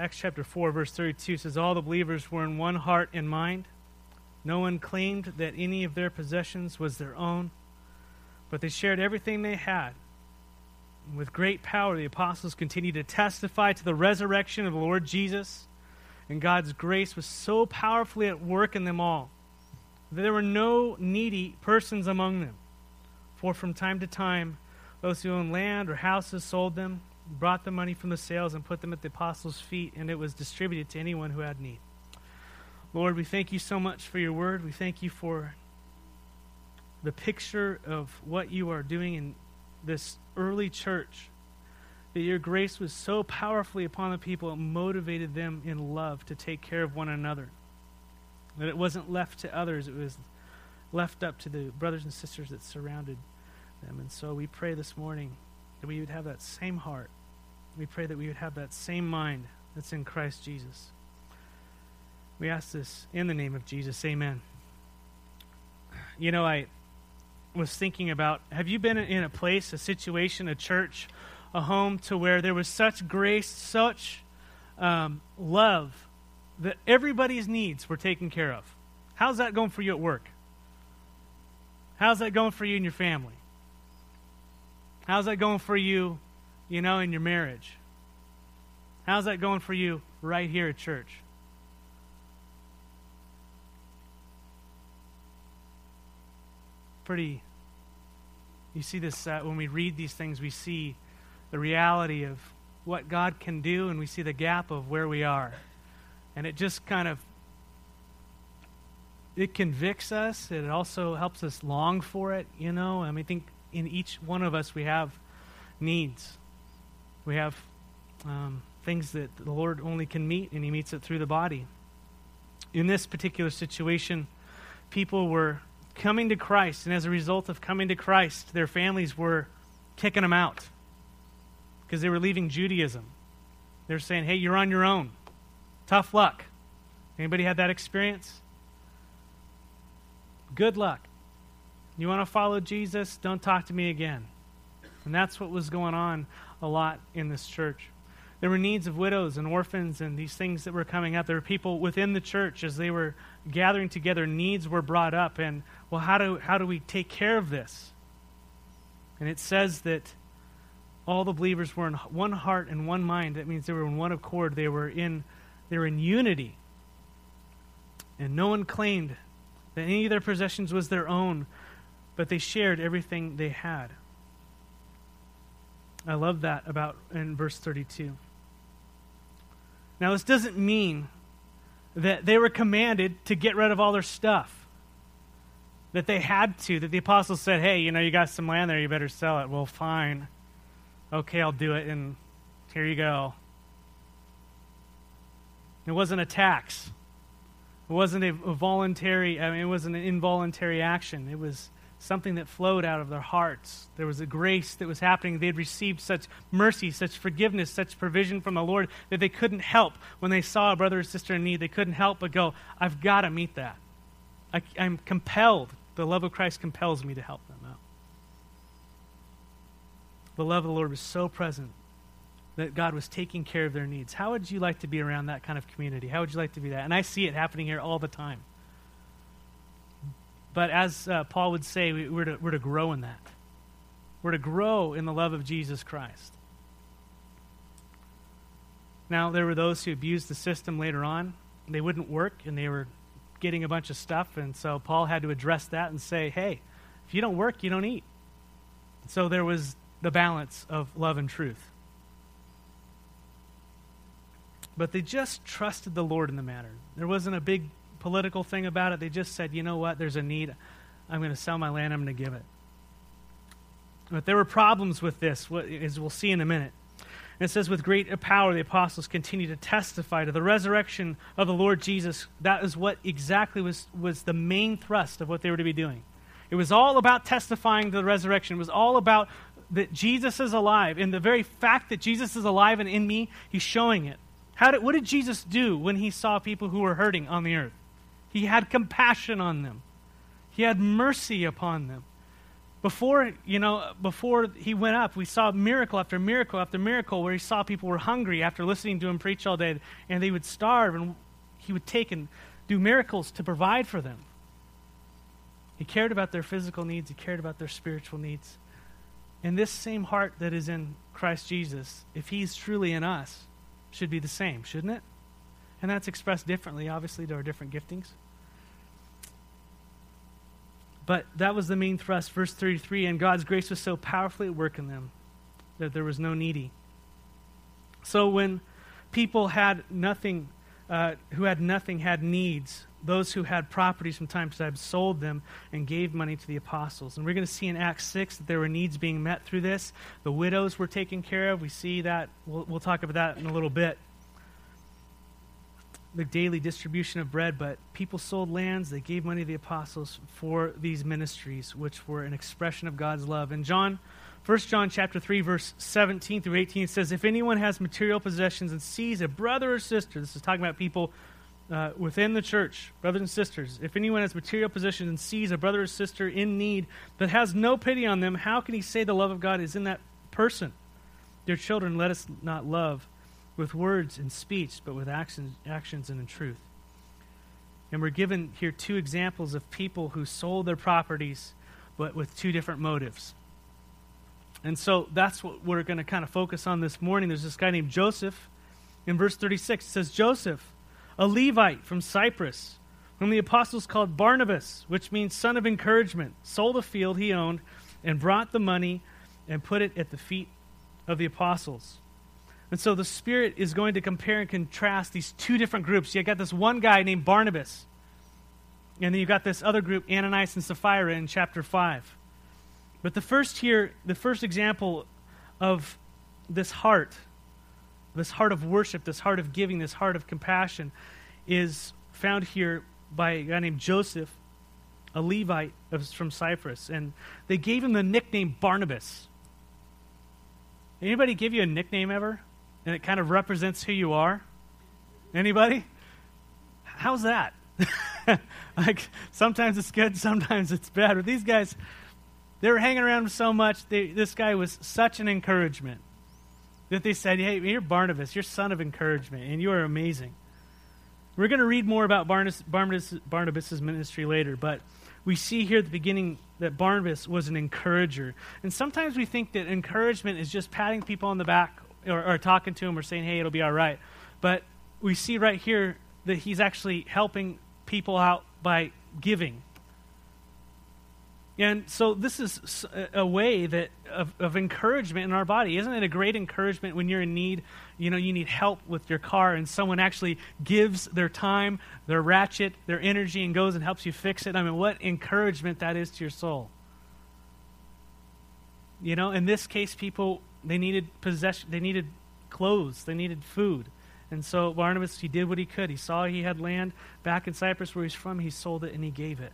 Acts chapter 4, verse 32 says, All the believers were in one heart and mind. No one claimed that any of their possessions was their own, but they shared everything they had. And with great power, the apostles continued to testify to the resurrection of the Lord Jesus, and God's grace was so powerfully at work in them all that there were no needy persons among them. For from time to time, those who owned land or houses sold them brought the money from the sales and put them at the apostles' feet, and it was distributed to anyone who had need. Lord, we thank you so much for your word. We thank you for the picture of what you are doing in this early church. That your grace was so powerfully upon the people, it motivated them in love to take care of one another. That it wasn't left to others, it was left up to the brothers and sisters that surrounded them. And so we pray this morning that we would have that same heart we pray that we would have that same mind that's in Christ Jesus. We ask this in the name of Jesus. Amen. You know, I was thinking about have you been in a place, a situation, a church, a home to where there was such grace, such um, love that everybody's needs were taken care of? How's that going for you at work? How's that going for you and your family? How's that going for you you know, in your marriage? How's that going for you right here at church? Pretty. You see this uh, when we read these things, we see the reality of what God can do, and we see the gap of where we are. And it just kind of it convicts us. It also helps us long for it, you know. I mean, I think in each one of us we have needs. We have um, things that the Lord only can meet, and He meets it through the body. In this particular situation, people were coming to Christ, and as a result of coming to Christ, their families were kicking them out because they were leaving Judaism. They're saying, "Hey, you're on your own. Tough luck." Anybody had that experience? Good luck. You want to follow Jesus? Don't talk to me again. And that's what was going on a lot in this church. There were needs of widows and orphans and these things that were coming up. There were people within the church as they were gathering together, needs were brought up. And, well, how do, how do we take care of this? And it says that all the believers were in one heart and one mind. That means they were in one accord. They were in, they were in unity. And no one claimed that any of their possessions was their own, but they shared everything they had. I love that about in verse 32. Now, this doesn't mean that they were commanded to get rid of all their stuff. That they had to, that the apostles said, hey, you know, you got some land there, you better sell it. Well, fine. Okay, I'll do it, and here you go. It wasn't a tax. It wasn't a, voluntary, I mean, it wasn't an involuntary action. It was something that flowed out of their hearts. There was a grace that was happening. They had received such mercy, such forgiveness, such provision from the Lord that they couldn't help when they saw a brother or sister in need. They couldn't help but go, I've got to meet that. I, I'm compelled. The love of Christ compels me to help them out. The love of the Lord was so present that God was taking care of their needs. How would you like to be around that kind of community? How would you like to be that? And I see it happening here all the time. But as uh, Paul would say, we, we're, to, we're to grow in that. We're to grow in the love of Jesus Christ. Now, there were those who abused the system later on. They wouldn't work and they were getting a bunch of stuff. And so Paul had to address that and say, hey, if you don't work, you don't eat. So there was the balance of love and truth. But they just trusted the Lord in the matter. There wasn't a big political thing about it. They just said, you know what, there's a need. I'm going to sell my land, I'm going to give it. But there were problems with this, as we'll see in a minute. And it says, with great power, the apostles continue to testify to the resurrection of the Lord Jesus. That is what exactly was, was the main thrust of what they were to be doing. It was all about testifying to the resurrection. It was all about that Jesus is alive. And the very fact that Jesus is alive and in me, he's showing it. How did, what did Jesus do when he saw people who were hurting on the earth? He had compassion on them, He had mercy upon them. Before, you know, before he went up, we saw miracle after miracle after miracle where he saw people were hungry after listening to him preach all day and they would starve and he would take and do miracles to provide for them. He cared about their physical needs, he cared about their spiritual needs. And this same heart that is in Christ Jesus, if he's truly in us, should be the same, shouldn't it? And that's expressed differently, obviously, there are different giftings. But that was the main thrust. Verse 33 And God's grace was so powerfully at work in them that there was no needy. So when people had nothing, uh, who had nothing, had needs, those who had properties from time to time sold them and gave money to the apostles. And we're going to see in Acts 6 that there were needs being met through this. The widows were taken care of. We see that. We'll, we'll talk about that in a little bit the daily distribution of bread, but people sold lands. They gave money to the apostles for these ministries, which were an expression of God's love. And John, 1 John chapter 3, verse 17 through 18 says, If anyone has material possessions and sees a brother or sister, this is talking about people uh, within the church, brothers and sisters, if anyone has material possessions and sees a brother or sister in need but has no pity on them, how can he say the love of God is in that person? Dear children, let us not love with words and speech, but with actions, and in truth. And we're given here two examples of people who sold their properties, but with two different motives. And so that's what we're going to kind of focus on this morning. There's this guy named Joseph. In verse 36, it says, Joseph, a Levite from Cyprus, whom the apostles called Barnabas, which means son of encouragement, sold a field he owned and brought the money and put it at the feet of the apostles. And so the Spirit is going to compare and contrast these two different groups. You got this one guy named Barnabas, and then you've got this other group, Ananias and Sapphira, in chapter 5. But the first here, the first example of this heart, this heart of worship, this heart of giving, this heart of compassion, is found here by a guy named Joseph, a Levite from Cyprus. And they gave him the nickname Barnabas. Anybody give you a nickname ever? And it kind of represents who you are? Anybody? How's that? like sometimes it's good, sometimes it's bad. But these guys, they were hanging around so much. They, this guy was such an encouragement that they said, "Hey, you're Barnabas. You're son of encouragement, and you are amazing." We're going to read more about Barnabas, Barnabas, ministry later, but we see here at the beginning that Barnabas was an encourager. And sometimes we think that encouragement is just patting people on the back or, or talking to him or saying, hey, it'll be all right. But we see right here that he's actually helping people out by giving. And so this is a way that of, of, encouragement in our body. Isn't it a great encouragement when you're in need? You know, you need help with your car, and someone actually gives their time, their ratchet, their energy, and goes and helps you fix it. I mean, what encouragement that is to your soul. You know, in this case, people they needed possession. They needed clothes. They needed food. And so Barnabas, he did what he could. He saw he had land back in Cyprus where he's from. He sold it and he gave it.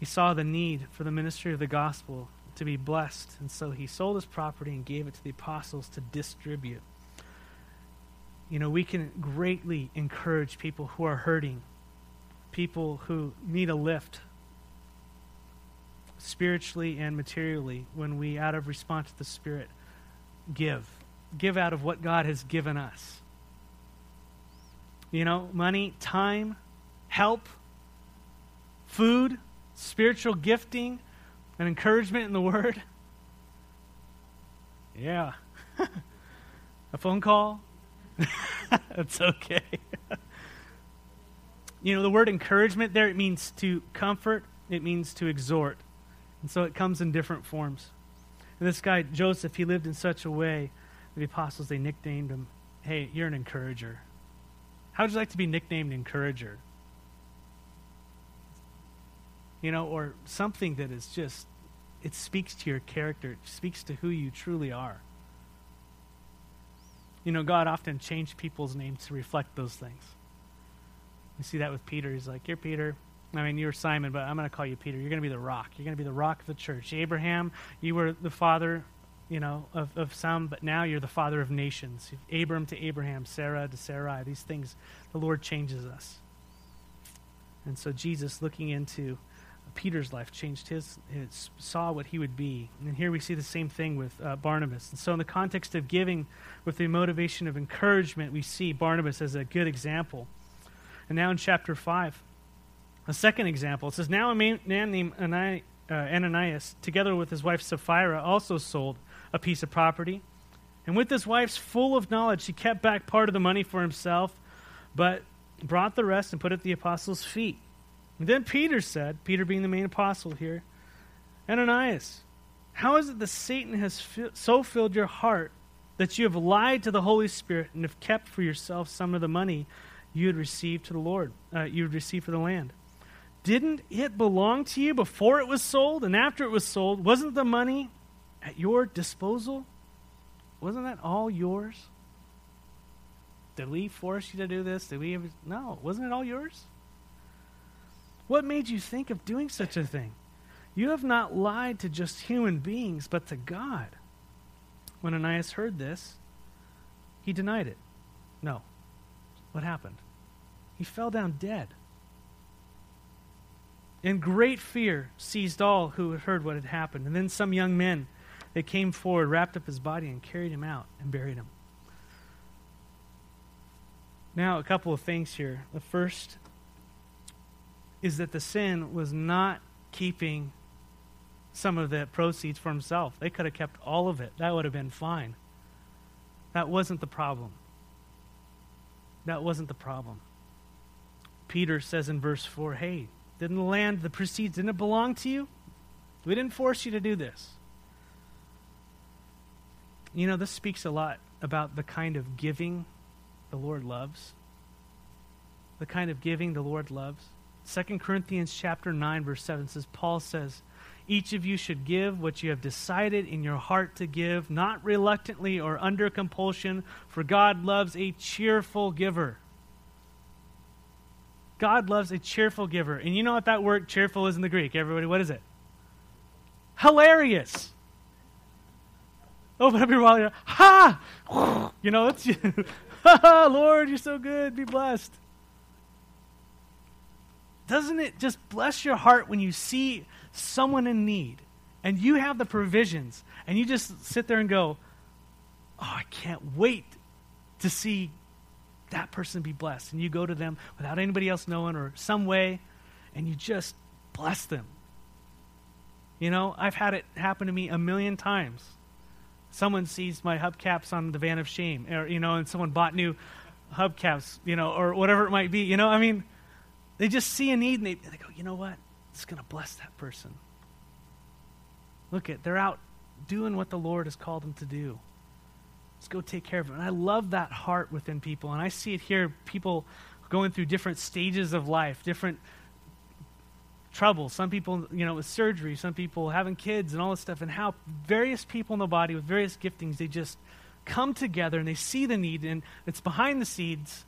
He saw the need for the ministry of the gospel to be blessed. And so he sold his property and gave it to the apostles to distribute. You know, we can greatly encourage people who are hurting, people who need a lift spiritually and materially when we, out of response to the Spirit, give. Give out of what God has given us. You know, money, time, help, food, spiritual gifting, and encouragement in the Word. Yeah. A phone call? That's okay. you know, the word encouragement there, it means to comfort, it means to exhort. And so it comes in different forms. And this guy, Joseph, he lived in such a way, the apostles, they nicknamed him, hey, you're an encourager. How would you like to be nicknamed encourager? You know, or something that is just, it speaks to your character, it speaks to who you truly are. You know, God often changed people's names to reflect those things. You see that with Peter. He's like, You're Peter. I mean, you're Simon, but I'm going to call you Peter. You're going to be the rock. You're going to be the rock of the church. Abraham, you were the father, you know, of, of some, but now you're the father of nations. Abram to Abraham, Sarah to Sarai. These things, the Lord changes us. And so Jesus, looking into Peter's life, changed his, his, saw what he would be. And here we see the same thing with uh, Barnabas. And so, in the context of giving with the motivation of encouragement, we see Barnabas as a good example. And now in chapter 5, a second example. It says, Now a man named uh, Ananias, together with his wife Sapphira, also sold a piece of property. And with his wife's full of knowledge, he kept back part of the money for himself, but brought the rest and put it at the apostles' feet. And then Peter said, Peter being the main apostle here, Ananias, how is it that Satan has fi- so filled your heart that you have lied to the Holy Spirit and have kept for yourself some of the money you had received to the Lord, uh, you had received for the land? Didn't it belong to you before it was sold and after it was sold? Wasn't the money at your disposal? Wasn't that all yours? Did we force you to do this? Did we? Ever? No. Wasn't it all yours? What made you think of doing such a thing? You have not lied to just human beings, but to God. When Ananias heard this, he denied it. No. What happened? He fell down dead. In great fear, seized all who heard what had happened. And then some young men, they came forward, wrapped up his body, and carried him out and buried him. Now, a couple of things here. The first is that the sin was not keeping some of the proceeds for himself. They could have kept all of it. That would have been fine. That wasn't the problem. That wasn't the problem. Peter says in verse 4 Hey, didn't the land, the proceeds, didn't it belong to you? We didn't force you to do this. You know, this speaks a lot about the kind of giving the Lord loves. The kind of giving the Lord loves. 2 Corinthians chapter 9 verse 7 says Paul says, "Each of you should give what you have decided in your heart to give, not reluctantly or under compulsion, for God loves a cheerful giver." God loves a cheerful giver. And you know what that word cheerful is in the Greek? Everybody, what is it? Hilarious. Open up your wallet. Ha! You know, it's Lord, you're so good. Be blessed. Doesn't it just bless your heart when you see someone in need and you have the provisions and you just sit there and go, Oh, I can't wait to see that person be blessed. And you go to them without anybody else knowing or some way and you just bless them. You know, I've had it happen to me a million times someone sees my hubcaps on the van of shame, or you know, and someone bought new hubcaps, you know, or whatever it might be. You know, I mean, they just see a need and they, they go, you know what? It's going to bless that person. Look at they're out doing what the Lord has called them to do. Let's go take care of it. And I love that heart within people, and I see it here. People going through different stages of life, different trouble. Some people, you know, with surgery, some people having kids and all this stuff, and how various people in the body with various giftings, they just come together and they see the need, and it's behind the scenes,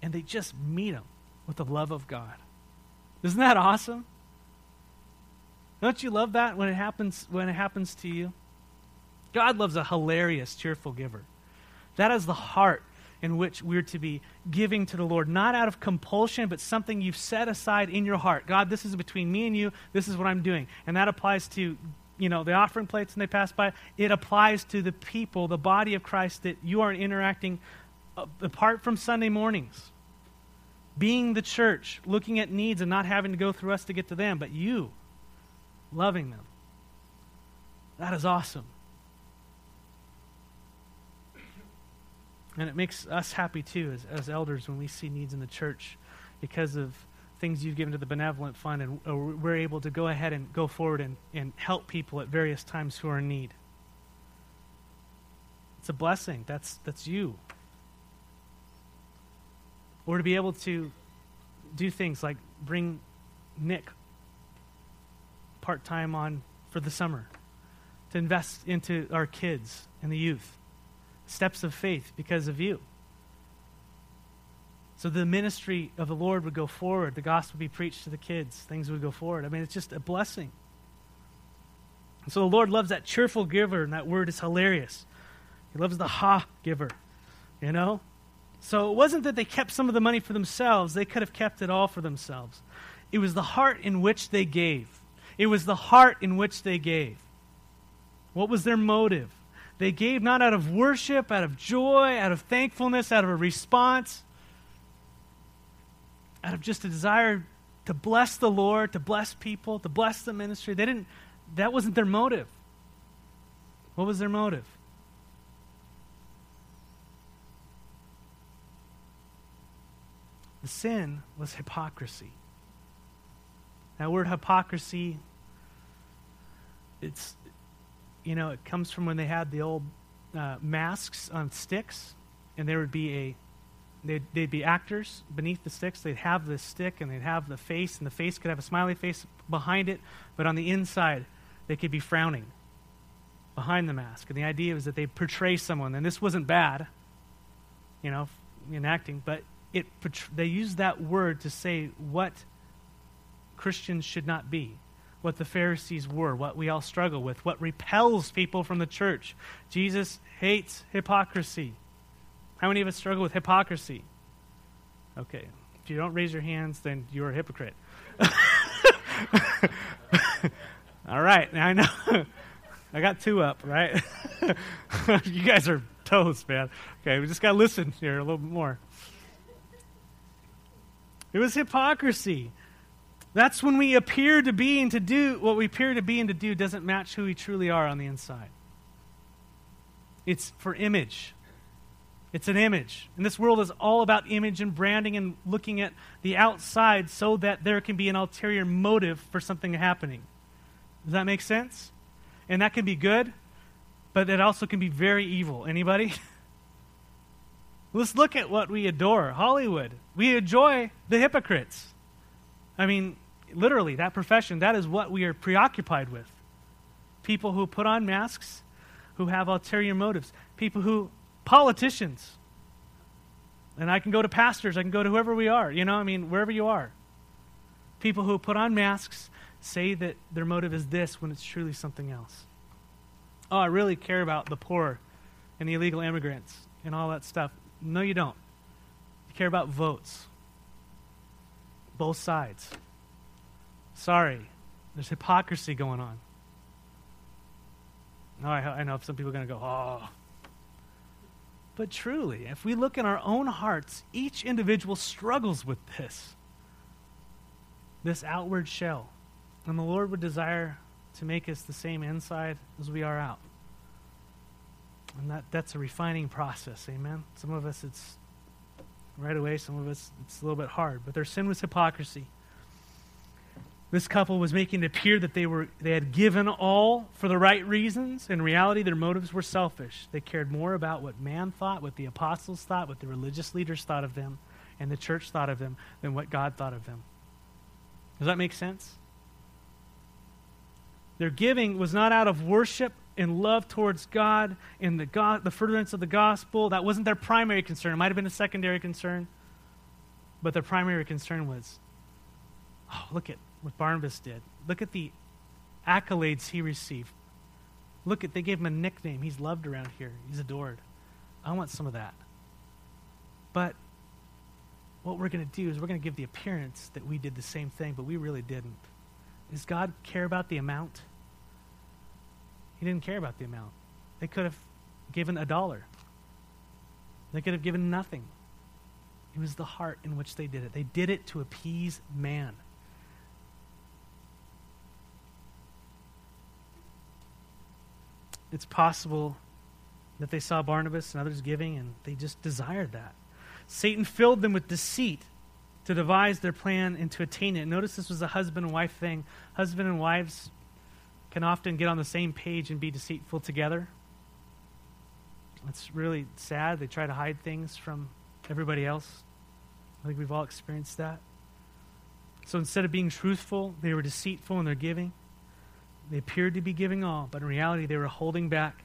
and they just meet them with the love of God. Isn't that awesome? Don't you love that when it happens when it happens to you? God loves a hilarious, cheerful giver. That is the heart in which we're to be giving to the Lord, not out of compulsion, but something you've set aside in your heart. God, this is between me and you. This is what I'm doing. And that applies to, you know, the offering plates and they pass by. It applies to the people, the body of Christ that you are interacting uh, apart from Sunday mornings. Being the church, looking at needs and not having to go through us to get to them, but you loving them. That is awesome. And it makes us happy too as, as elders when we see needs in the church because of things you've given to the benevolent fund and uh, we're able to go ahead and go forward and, and help people at various times who are in need. It's a blessing. That's, that's you. Or to be able to do things like bring Nick part time on for the summer, to invest into our kids and the youth steps of faith because of you. So the ministry of the Lord would go forward, the gospel would be preached to the kids, things would go forward. I mean, it's just a blessing. And so the Lord loves that cheerful giver, and that word is hilarious. He loves the ha giver, you know? So it wasn't that they kept some of the money for themselves, they could have kept it all for themselves. It was the heart in which they gave. It was the heart in which they gave. What was their motive? They gave not out of worship, out of joy, out of thankfulness, out of a response, out of just a desire to bless the Lord, to bless people, to bless the ministry. They didn't that wasn't their motive. What was their motive? The sin was hypocrisy. That word hypocrisy, it's, you know, it comes from when they had the old uh, masks on sticks, and there would be a, they'd, they'd be actors beneath the sticks. They'd have the stick, and they'd have the face, and the face could have a smiley face behind it, but on the inside, they could be frowning behind the mask. And the idea was that they portray someone, and this wasn't bad, you know, in acting, but it they used that word to say what Christians should not be, what the Pharisees were, what we all struggle with, what repels people from the church. Jesus hates hypocrisy. How many of us struggle with hypocrisy? Okay. If you don't raise your hands, then you're a hypocrite. all right. Now I know. I got two up, right? you guys are toast, man. Okay, we just got to listen here a little bit more. It was hypocrisy. That's when we appear to be and to do what we appear to be and to do doesn't match who we truly are on the inside. It's for image. It's an image. And this world is all about image and branding and looking at the outside so that there can be an ulterior motive for something happening. Does that make sense? And that can be good, but it also can be very evil. Anybody? Let's look at what we adore Hollywood. We enjoy the hypocrites. I mean, literally, that profession, that is what we are preoccupied with. People who put on masks, who have ulterior motives, people who, politicians. And I can go to pastors, I can go to whoever we are, you know, I mean, wherever you are. People who put on masks say that their motive is this when it's truly something else. Oh, I really care about the poor and the illegal immigrants and all that stuff. No, you don't. You care about votes. Both sides. Sorry, there's hypocrisy going on. No, I, I know some people are going to go, oh. But truly, if we look in our own hearts, each individual struggles with this this outward shell. And the Lord would desire to make us the same inside as we are out. And that, that's a refining process, amen? Some of us, it's right away. Some of us, it's a little bit hard. But their sin was hypocrisy. This couple was making it appear that they, were, they had given all for the right reasons. In reality, their motives were selfish. They cared more about what man thought, what the apostles thought, what the religious leaders thought of them, and the church thought of them, than what God thought of them. Does that make sense? Their giving was not out of worship and love towards God and the, God, the furtherance of the gospel. That wasn't their primary concern. It might have been a secondary concern. But their primary concern was oh, look at what Barnabas did. Look at the accolades he received. Look at, they gave him a nickname. He's loved around here, he's adored. I want some of that. But what we're going to do is we're going to give the appearance that we did the same thing, but we really didn't. Does God care about the amount? He didn't care about the amount. They could have given a dollar, they could have given nothing. It was the heart in which they did it. They did it to appease man. It's possible that they saw Barnabas and others giving and they just desired that. Satan filled them with deceit to devise their plan and to attain it. Notice this was a husband and wife thing. Husband and wives can often get on the same page and be deceitful together. It's really sad. They try to hide things from everybody else. I think we've all experienced that. So instead of being truthful, they were deceitful in their giving. They appeared to be giving all, but in reality, they were holding back.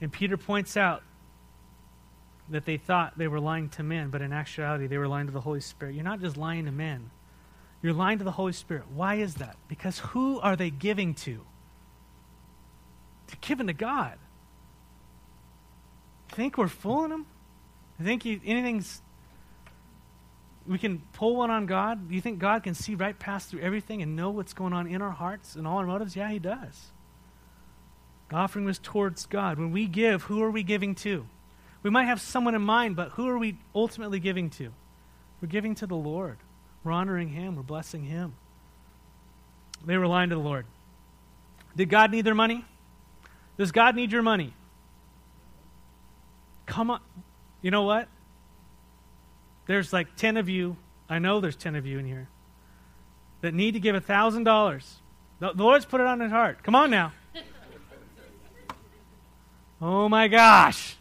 And Peter points out that they thought they were lying to men, but in actuality, they were lying to the Holy Spirit. You're not just lying to men, you're lying to the Holy Spirit. Why is that? Because who are they giving to? They're giving to God. Think we're fooling them? Think you, anything's we can pull one on God. Do you think God can see right past through everything and know what's going on in our hearts and all our motives? Yeah, He does. The offering was towards God. When we give, who are we giving to? We might have someone in mind, but who are we ultimately giving to? We're giving to the Lord. We're honoring Him. We're blessing Him. They were lying to the Lord. Did God need their money? Does God need your money? Come on. You know what? There's like 10 of you, I know there's 10 of you in here, that need to give $1,000. The, the Lord's put it on his heart. Come on now. oh my gosh.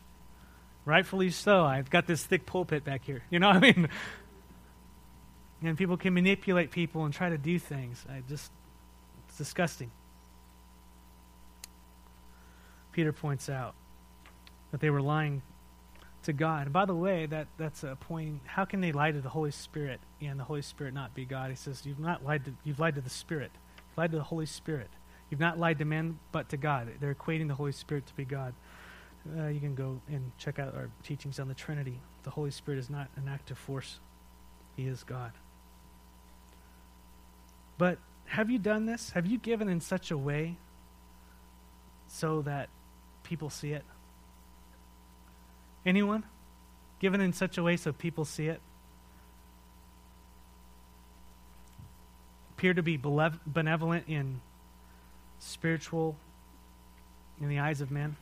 Rightfully so. I've got this thick pulpit back here. You know what I mean? And people can manipulate people and try to do things. I just, it's disgusting. Peter points out that they were lying to God. And by the way, that, that's a point. How can they lie to the Holy Spirit and the Holy Spirit not be God? He says, You've not lied to, you've lied to the Spirit. You've lied to the Holy Spirit. You've not lied to men, but to God. They're equating the Holy Spirit to be God. Uh, you can go and check out our teachings on the Trinity. The Holy Spirit is not an active force, He is God. But have you done this? Have you given in such a way so that people see it? Anyone? Given in such a way so people see it? Appear to be benevolent in spiritual, in the eyes of men?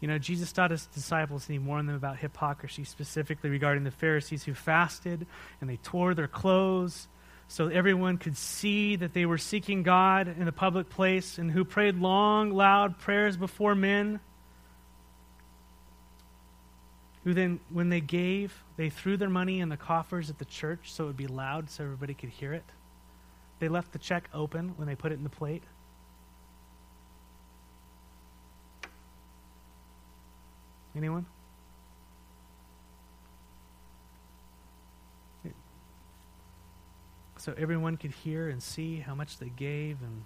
You know, Jesus taught his disciples and he warned them about hypocrisy, specifically regarding the Pharisees who fasted and they tore their clothes so everyone could see that they were seeking God in a public place and who prayed long, loud prayers before men who then, when they gave, they threw their money in the coffers at the church so it would be loud so everybody could hear it. They left the check open when they put it in the plate. Anyone? So everyone could hear and see how much they gave and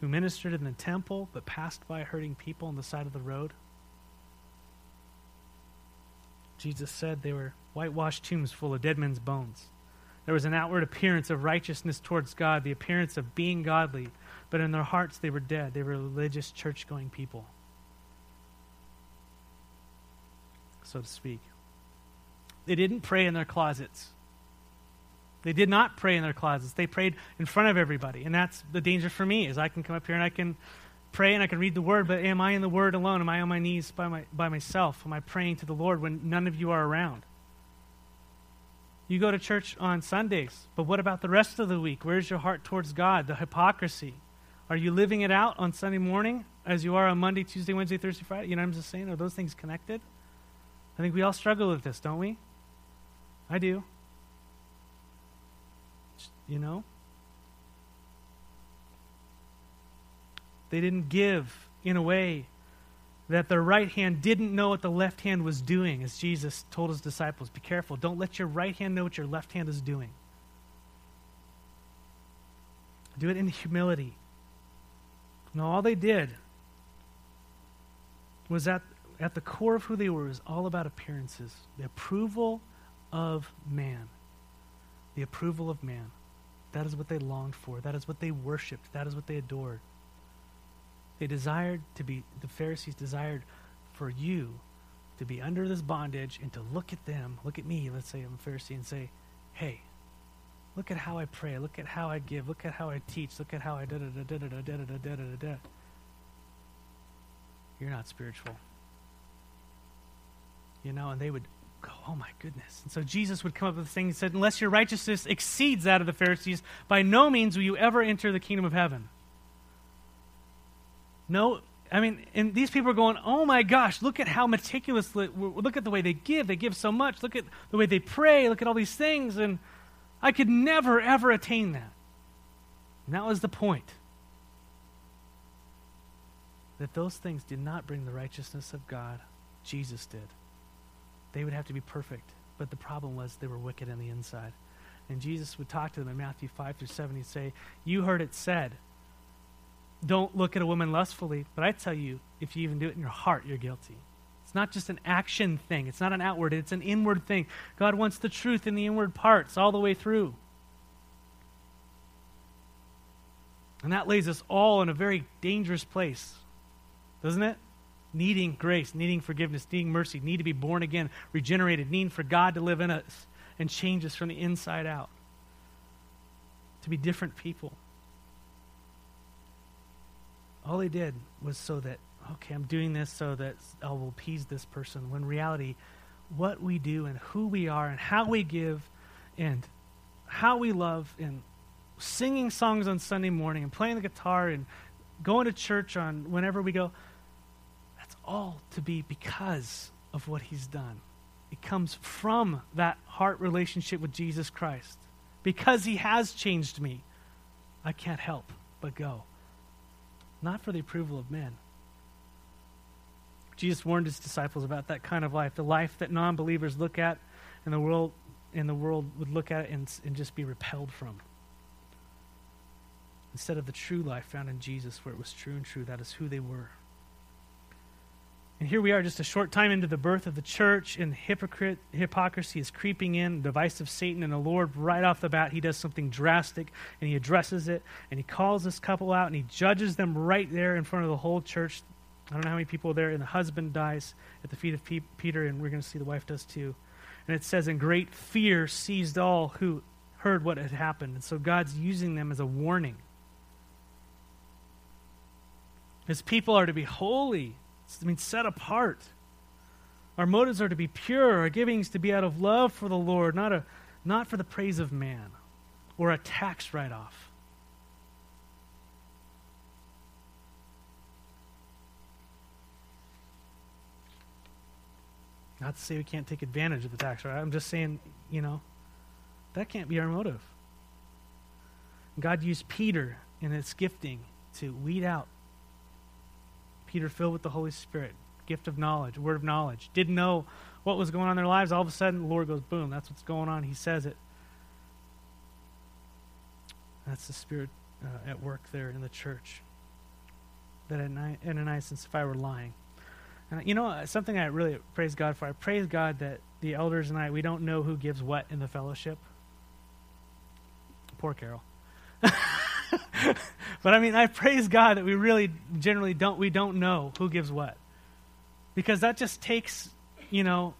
who ministered in the temple but passed by hurting people on the side of the road. Jesus said they were whitewashed tombs full of dead men's bones. There was an outward appearance of righteousness towards God, the appearance of being godly, but in their hearts they were dead. They were religious, church going people, so to speak. They didn't pray in their closets. They did not pray in their closets. They prayed in front of everybody. And that's the danger for me is I can come up here and I can pray and I can read the word, but am I in the word alone? Am I on my knees by, my, by myself? Am I praying to the Lord when none of you are around? You go to church on Sundays, but what about the rest of the week? Where's your heart towards God? The hypocrisy. Are you living it out on Sunday morning as you are on Monday, Tuesday, Wednesday, Thursday, Friday? You know what I'm just saying? Are those things connected? I think we all struggle with this, don't we? I do. You know? They didn't give in a way that their right hand didn't know what the left hand was doing, as Jesus told his disciples Be careful. Don't let your right hand know what your left hand is doing. Do it in humility. No, all they did was at, at the core of who they were was all about appearances, the approval of man. The approval of man. That is what they longed for. That is what they worshiped. That is what they adored. They desired to be, the Pharisees desired for you to be under this bondage and to look at them, look at me, let's say I'm a Pharisee, and say, hey, look at how I pray, look at how I give, look at how I teach, look at how I da da da da da da da da da da. You're not spiritual. You know, and they would go, oh my goodness. And so Jesus would come up with this thing. He said, unless your righteousness exceeds that of the Pharisees, by no means will you ever enter the kingdom of heaven. No, I mean, and these people are going, oh my gosh, look at how meticulously, look at the way they give. They give so much. Look at the way they pray. Look at all these things. And I could never, ever attain that. And that was the point. That those things did not bring the righteousness of God. Jesus did. They would have to be perfect. But the problem was they were wicked on the inside. And Jesus would talk to them in Matthew 5 through 7. He'd say, You heard it said don't look at a woman lustfully. But I tell you, if you even do it in your heart, you're guilty. It's not just an action thing, it's not an outward, it's an inward thing. God wants the truth in the inward parts all the way through. And that lays us all in a very dangerous place, doesn't it? Needing grace, needing forgiveness, needing mercy, need to be born again, regenerated, needing for God to live in us and change us from the inside out, to be different people. All he did was so that, okay, I'm doing this so that I will appease this person. When reality, what we do and who we are and how we give and how we love and singing songs on Sunday morning and playing the guitar and going to church on whenever we go, that's all to be because of what he's done. It comes from that heart relationship with Jesus Christ. Because he has changed me, I can't help but go not for the approval of men. Jesus warned his disciples about that kind of life, the life that non believers look at and the world and the world would look at it and, and just be repelled from. Instead of the true life found in Jesus, where it was true and true, that is who they were. And here we are, just a short time into the birth of the church, and hypocrite, hypocrisy is creeping in, device of Satan, and the Lord, right off the bat, he does something drastic, and he addresses it, and he calls this couple out, and he judges them right there in front of the whole church. I don't know how many people are there, and the husband dies at the feet of Peter, and we're going to see the wife does too. And it says, "In great fear seized all who heard what had happened." And so God's using them as a warning. His people are to be holy I mean, set apart. Our motives are to be pure. Our givings to be out of love for the Lord, not, a, not for the praise of man or a tax write off. Not to say we can't take advantage of the tax write. I'm just saying, you know, that can't be our motive. God used Peter in his gifting to weed out Peter, filled with the Holy Spirit, gift of knowledge, word of knowledge, didn't know what was going on in their lives. All of a sudden, the Lord goes, boom, that's what's going on. He says it. That's the Spirit uh, at work there in the church. That Ananias and Sapphira were lying. And you know, something I really praise God for, I praise God that the elders and I, we don't know who gives what in the fellowship. Poor Carol. but I mean, I praise God that we really generally don't we don't know who gives what. Because that just takes, you know,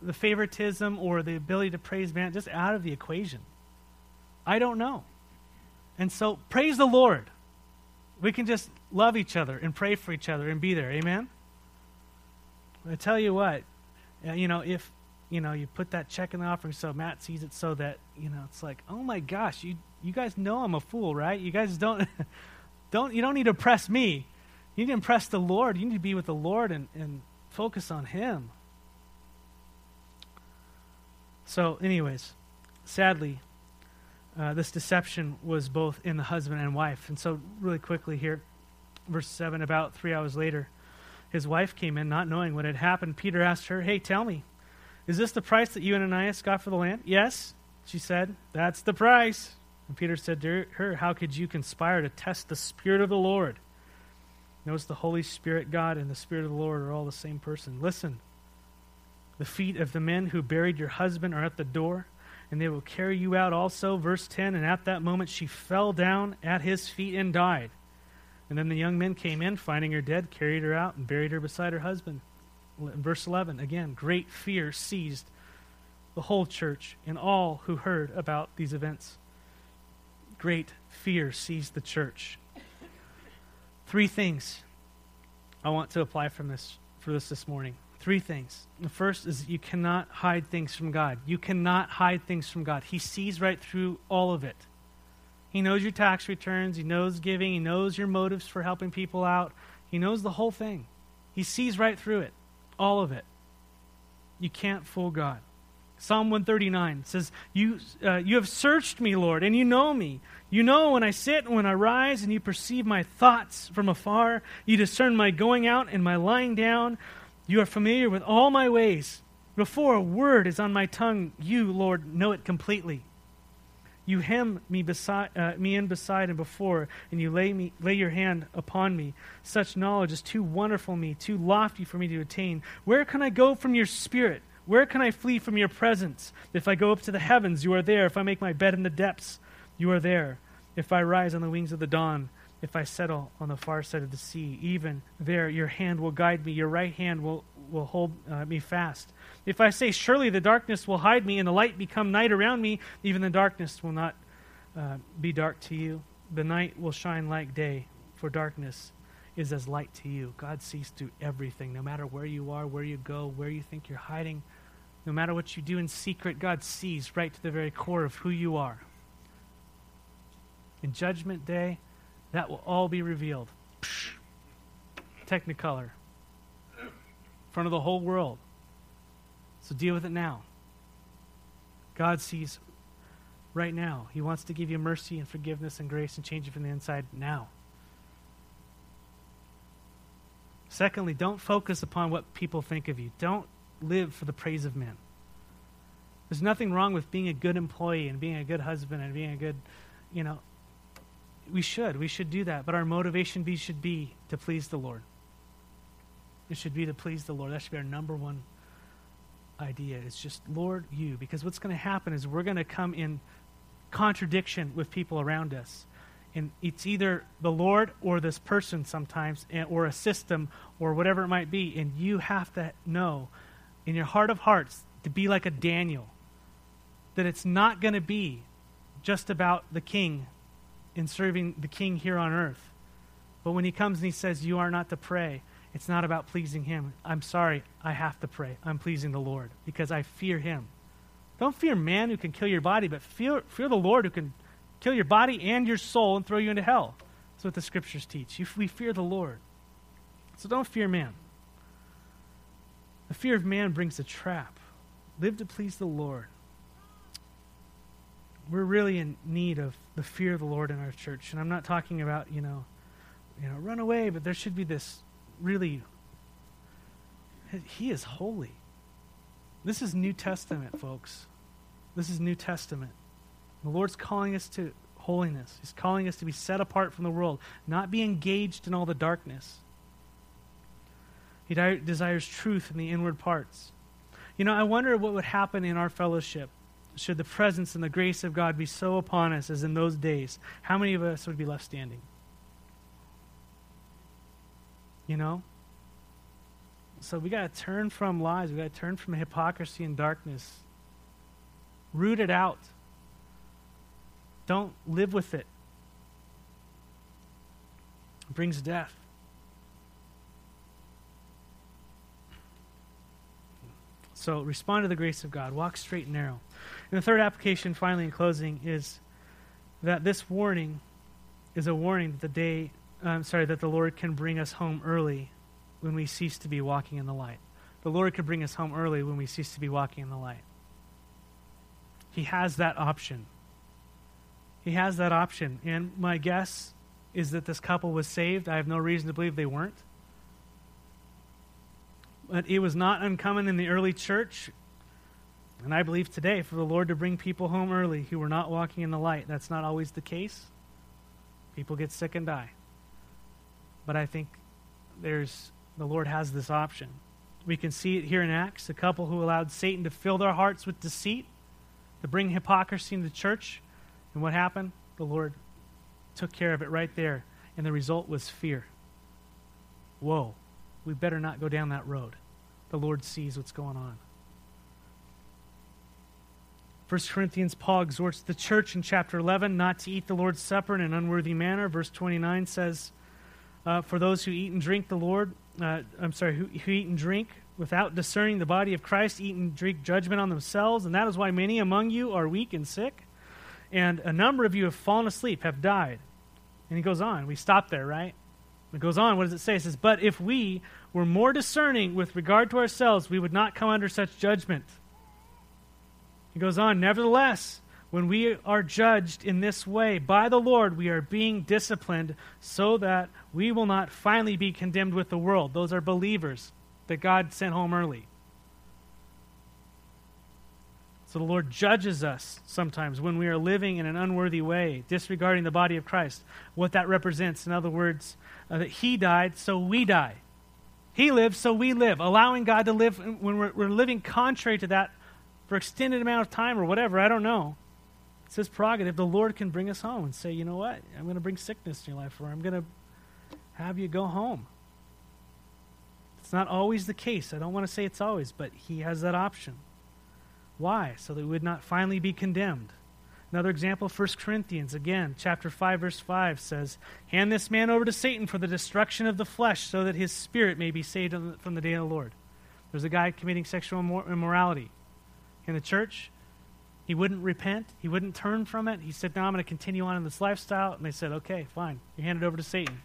the favoritism or the ability to praise man just out of the equation. I don't know. And so praise the Lord. We can just love each other and pray for each other and be there. Amen. I tell you what, uh, you know, if you know you put that check in the offering so Matt sees it so that, you know, it's like, "Oh my gosh, you you guys know I'm a fool, right? You guys don't don't you don't need to impress me. You need to impress the Lord. You need to be with the Lord and, and focus on Him. So, anyways, sadly, uh, this deception was both in the husband and wife. And so, really quickly here, verse 7 about three hours later, his wife came in, not knowing what had happened. Peter asked her, Hey, tell me, is this the price that you and Ananias got for the land? Yes, she said, That's the price. And Peter said to her, How could you conspire to test the Spirit of the Lord? Notice the Holy Spirit, God, and the Spirit of the Lord are all the same person. Listen, the feet of the men who buried your husband are at the door, and they will carry you out also. Verse 10 And at that moment she fell down at his feet and died. And then the young men came in, finding her dead, carried her out, and buried her beside her husband. verse 11, again, great fear seized the whole church and all who heard about these events great fear seized the church. Three things I want to apply from this for this this morning. Three things. The first is you cannot hide things from God. You cannot hide things from God. He sees right through all of it. He knows your tax returns, he knows giving, he knows your motives for helping people out. He knows the whole thing. He sees right through it. All of it. You can't fool God. Psalm 139 says, you, uh, you have searched me, Lord, and you know me. You know when I sit and when I rise, and you perceive my thoughts from afar. You discern my going out and my lying down. You are familiar with all my ways. Before a word is on my tongue, you, Lord, know it completely. You hem me, beside, uh, me in beside and before, and you lay, me, lay your hand upon me. Such knowledge is too wonderful me, too lofty for me to attain. Where can I go from your spirit? Where can I flee from your presence? If I go up to the heavens, you are there. If I make my bed in the depths, you are there. If I rise on the wings of the dawn, if I settle on the far side of the sea, even there your hand will guide me, your right hand will, will hold uh, me fast. If I say, Surely the darkness will hide me, and the light become night around me, even the darkness will not uh, be dark to you. The night will shine like day, for darkness is as light to you. God sees through everything, no matter where you are, where you go, where you think you're hiding. No matter what you do in secret, God sees right to the very core of who you are. In Judgment Day, that will all be revealed. Psh, technicolor. In front of the whole world. So deal with it now. God sees right now. He wants to give you mercy and forgiveness and grace and change you from the inside now. Secondly, don't focus upon what people think of you. Don't live for the praise of men. There's nothing wrong with being a good employee and being a good husband and being a good, you know, we should. We should do that. But our motivation be, should be to please the Lord. It should be to please the Lord. That should be our number one idea. It's just, Lord, you. Because what's going to happen is we're going to come in contradiction with people around us. And it's either the Lord or this person sometimes, eh, or a system, or whatever it might be. And you have to know in your heart of hearts to be like a Daniel that it's not going to be just about the king in serving the king here on earth. But when he comes and he says, You are not to pray, it's not about pleasing him. I'm sorry, I have to pray. I'm pleasing the Lord because I fear him. Don't fear man who can kill your body, but fear, fear the Lord who can kill your body and your soul and throw you into hell. That's what the scriptures teach. We fear the Lord. So don't fear man. The fear of man brings a trap. Live to please the Lord we're really in need of the fear of the Lord in our church. And I'm not talking about, you know, you know, run away, but there should be this really he is holy. This is New Testament, folks. This is New Testament. The Lord's calling us to holiness. He's calling us to be set apart from the world, not be engaged in all the darkness. He desires truth in the inward parts. You know, I wonder what would happen in our fellowship should the presence and the grace of God be so upon us as in those days, how many of us would be left standing? You know? So we got to turn from lies. We got to turn from hypocrisy and darkness. Root it out. Don't live with it. It brings death. So respond to the grace of God. Walk straight and narrow. And the third application, finally, in closing, is that this warning is a warning that the day, I'm sorry, that the Lord can bring us home early when we cease to be walking in the light. The Lord could bring us home early when we cease to be walking in the light. He has that option. He has that option. And my guess is that this couple was saved. I have no reason to believe they weren't. But it was not uncommon in the early church, and I believe today, for the Lord to bring people home early who were not walking in the light. That's not always the case. People get sick and die. But I think there's the Lord has this option. We can see it here in Acts, a couple who allowed Satan to fill their hearts with deceit, to bring hypocrisy into the church. And what happened? The Lord took care of it right there. And the result was fear. Whoa we better not go down that road. The Lord sees what's going on. 1 Corinthians, Paul exhorts the church in chapter 11 not to eat the Lord's Supper in an unworthy manner. Verse 29 says, uh, For those who eat and drink the Lord, uh, I'm sorry, who, who eat and drink without discerning the body of Christ, eat and drink judgment on themselves. And that is why many among you are weak and sick. And a number of you have fallen asleep, have died. And he goes on. We stop there, right? It goes on. What does it say? It says, But if we were more discerning with regard to ourselves, we would not come under such judgment. He goes on, Nevertheless, when we are judged in this way by the Lord, we are being disciplined so that we will not finally be condemned with the world. Those are believers that God sent home early. So the Lord judges us sometimes when we are living in an unworthy way, disregarding the body of Christ. What that represents, in other words, uh, that He died, so we die. He lives, so we live. Allowing God to live when we're, we're living contrary to that for extended amount of time or whatever, I don't know. It's His prerogative. The Lord can bring us home and say, you know what? I'm going to bring sickness in your life, or I'm going to have you go home. It's not always the case. I don't want to say it's always, but He has that option. Why? So that we would not finally be condemned. Another example, 1 Corinthians, again, chapter 5, verse 5 says, Hand this man over to Satan for the destruction of the flesh, so that his spirit may be saved from the day of the Lord. There's a guy committing sexual immorality in the church. He wouldn't repent. He wouldn't turn from it. He said, No, I'm going to continue on in this lifestyle. And they said, Okay, fine. You hand it over to Satan.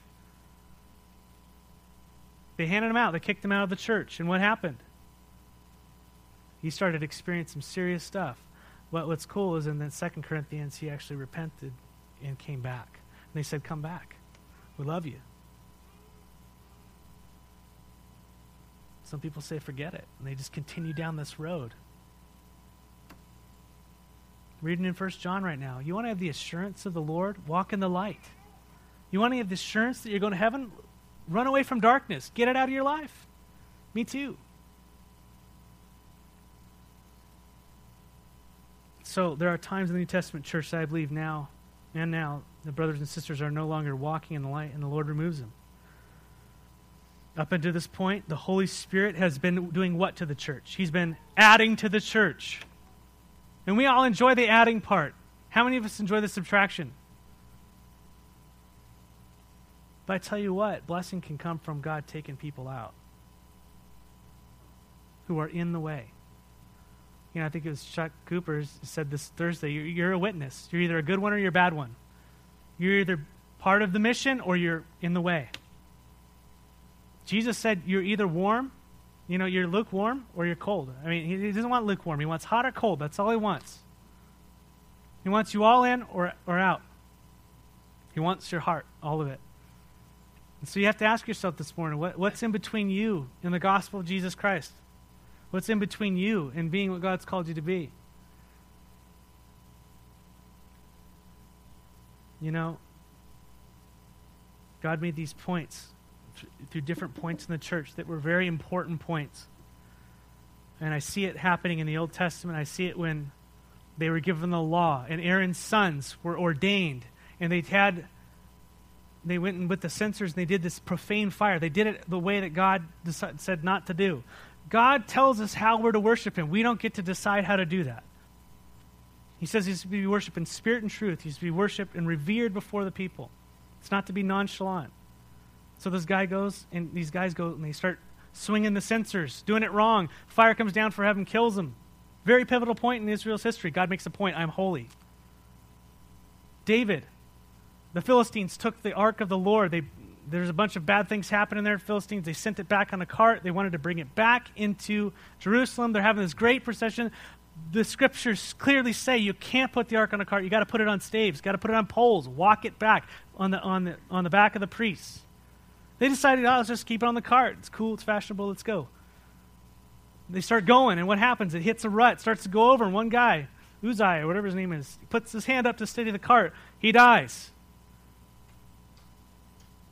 They handed him out. They kicked him out of the church. And what happened? He started experiencing some serious stuff. But what's cool is in the Second Corinthians, he actually repented and came back. And they said, Come back. We love you. Some people say, Forget it. And they just continue down this road. Reading in First John right now. You want to have the assurance of the Lord? Walk in the light. You want to have the assurance that you're going to heaven? Run away from darkness. Get it out of your life. Me too. So there are times in the New Testament church that I believe now and now the brothers and sisters are no longer walking in the light and the Lord removes them. Up until this point, the Holy Spirit has been doing what to the church? He's been adding to the church. And we all enjoy the adding part. How many of us enjoy the subtraction? But I tell you what, blessing can come from God taking people out who are in the way you know, I think it was Chuck Cooper said this Thursday. You're, you're, a witness. You're either a good one or you're a bad one. You're either part of the mission or you're in the way. Jesus said you're either warm, you know, you're lukewarm or you're cold. I mean, he, he doesn't want lukewarm. He wants hot or cold. That's all he wants. He wants you all in or, or out. He wants your heart, all of it. And so you have to ask yourself this morning what, what's in between you and the gospel of Jesus Christ? What's in between you and being what God's called you to be? You know, God made these points through different points in the church that were very important points. And I see it happening in the Old Testament. I see it when they were given the law, and Aaron's sons were ordained, and they had they went in with the censers and they did this profane fire. They did it the way that God decided, said not to do. God tells us how we're to worship Him. We don't get to decide how to do that. He says He's to be worshipped in spirit and truth. He's to be worshipped and revered before the people. It's not to be nonchalant. So this guy goes, and these guys go and they start swinging the censers, doing it wrong. Fire comes down for heaven, kills them. Very pivotal point in Israel's history. God makes a point I'm holy. David, the Philistines took the ark of the Lord. They there's a bunch of bad things happening there, Philistines. They sent it back on a cart. They wanted to bring it back into Jerusalem. They're having this great procession. The scriptures clearly say you can't put the ark on a cart. You got to put it on staves. Got to put it on poles. Walk it back on the on the on the back of the priests. They decided, oh, let's just keep it on the cart. It's cool. It's fashionable. Let's go. They start going, and what happens? It hits a rut, starts to go over, and one guy, Uzziah, whatever his name is, puts his hand up to steady the cart. He dies.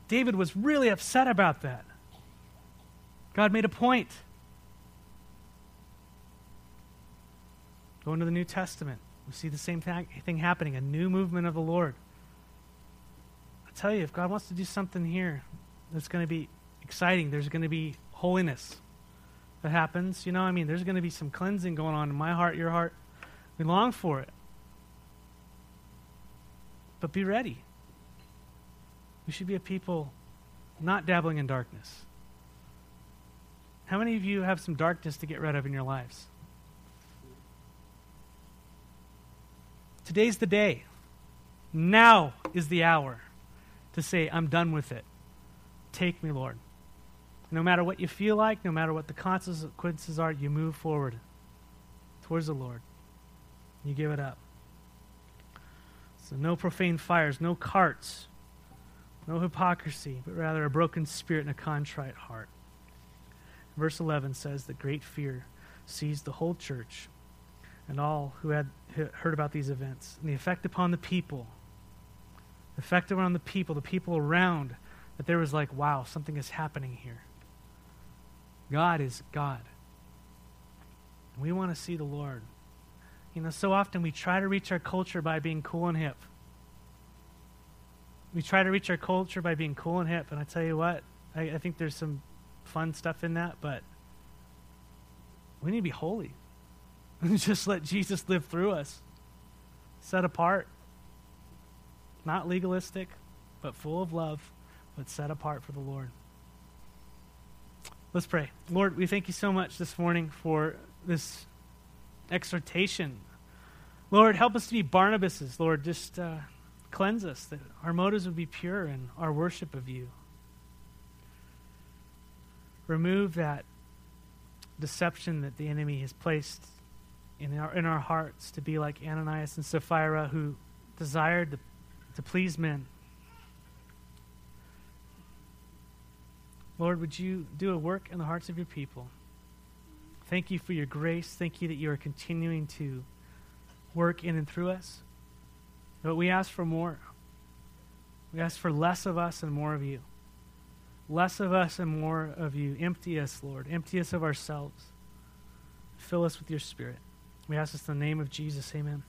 David was really upset about that. God made a point. Go into the New Testament. We see the same thing happening a new movement of the Lord. I tell you, if God wants to do something here that's going to be exciting, there's going to be holiness that happens. You know, I mean, there's going to be some cleansing going on in my heart, your heart. We long for it. But be ready. We should be a people not dabbling in darkness. How many of you have some darkness to get rid of in your lives? Today's the day. Now is the hour to say, I'm done with it. Take me, Lord. No matter what you feel like, no matter what the consequences are, you move forward towards the Lord. You give it up. So, no profane fires, no carts, no hypocrisy, but rather a broken spirit and a contrite heart. Verse 11 says that great fear seized the whole church, and all who had heard about these events and the effect upon the people. The effect upon the people, the people around, that there was like, wow, something is happening here. God is God. We want to see the Lord. You know, so often we try to reach our culture by being cool and hip. We try to reach our culture by being cool and hip. And I tell you what, I, I think there's some fun stuff in that, but we need to be holy. Just let Jesus live through us. Set apart. Not legalistic, but full of love, but set apart for the Lord. Let's pray. Lord, we thank you so much this morning for this exhortation. Lord, help us to be Barnabases. Lord, just uh, cleanse us, that our motives would be pure in our worship of you. Remove that deception that the enemy has placed in our, in our hearts to be like Ananias and Sapphira who desired to, to please men. Lord, would you do a work in the hearts of your people? Thank you for your grace. Thank you that you are continuing to work in and through us. But we ask for more. We ask for less of us and more of you. Less of us and more of you. Empty us, Lord. Empty us of ourselves. Fill us with your spirit. We ask this in the name of Jesus. Amen.